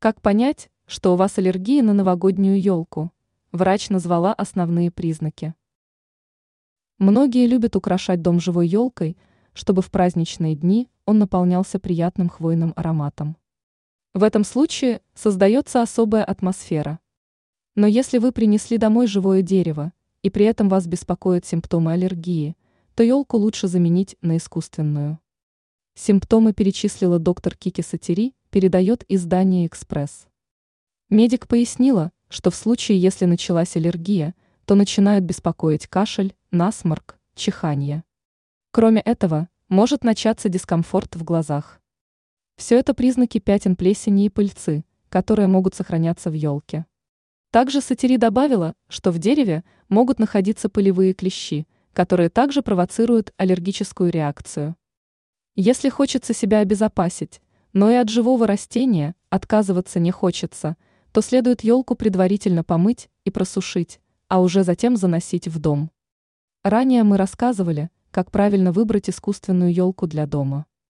Как понять, что у вас аллергия на новогоднюю елку? Врач назвала основные признаки. Многие любят украшать дом живой елкой, чтобы в праздничные дни он наполнялся приятным хвойным ароматом. В этом случае создается особая атмосфера. Но если вы принесли домой живое дерево, и при этом вас беспокоят симптомы аллергии, то елку лучше заменить на искусственную. Симптомы перечислила доктор Кики Сатири, передает издание «Экспресс». Медик пояснила, что в случае, если началась аллергия, то начинают беспокоить кашель, насморк, чихание. Кроме этого, может начаться дискомфорт в глазах. Все это признаки пятен плесени и пыльцы, которые могут сохраняться в елке. Также Сатири добавила, что в дереве могут находиться пылевые клещи, которые также провоцируют аллергическую реакцию. Если хочется себя обезопасить, но и от живого растения отказываться не хочется, то следует елку предварительно помыть и просушить, а уже затем заносить в дом. Ранее мы рассказывали, как правильно выбрать искусственную елку для дома.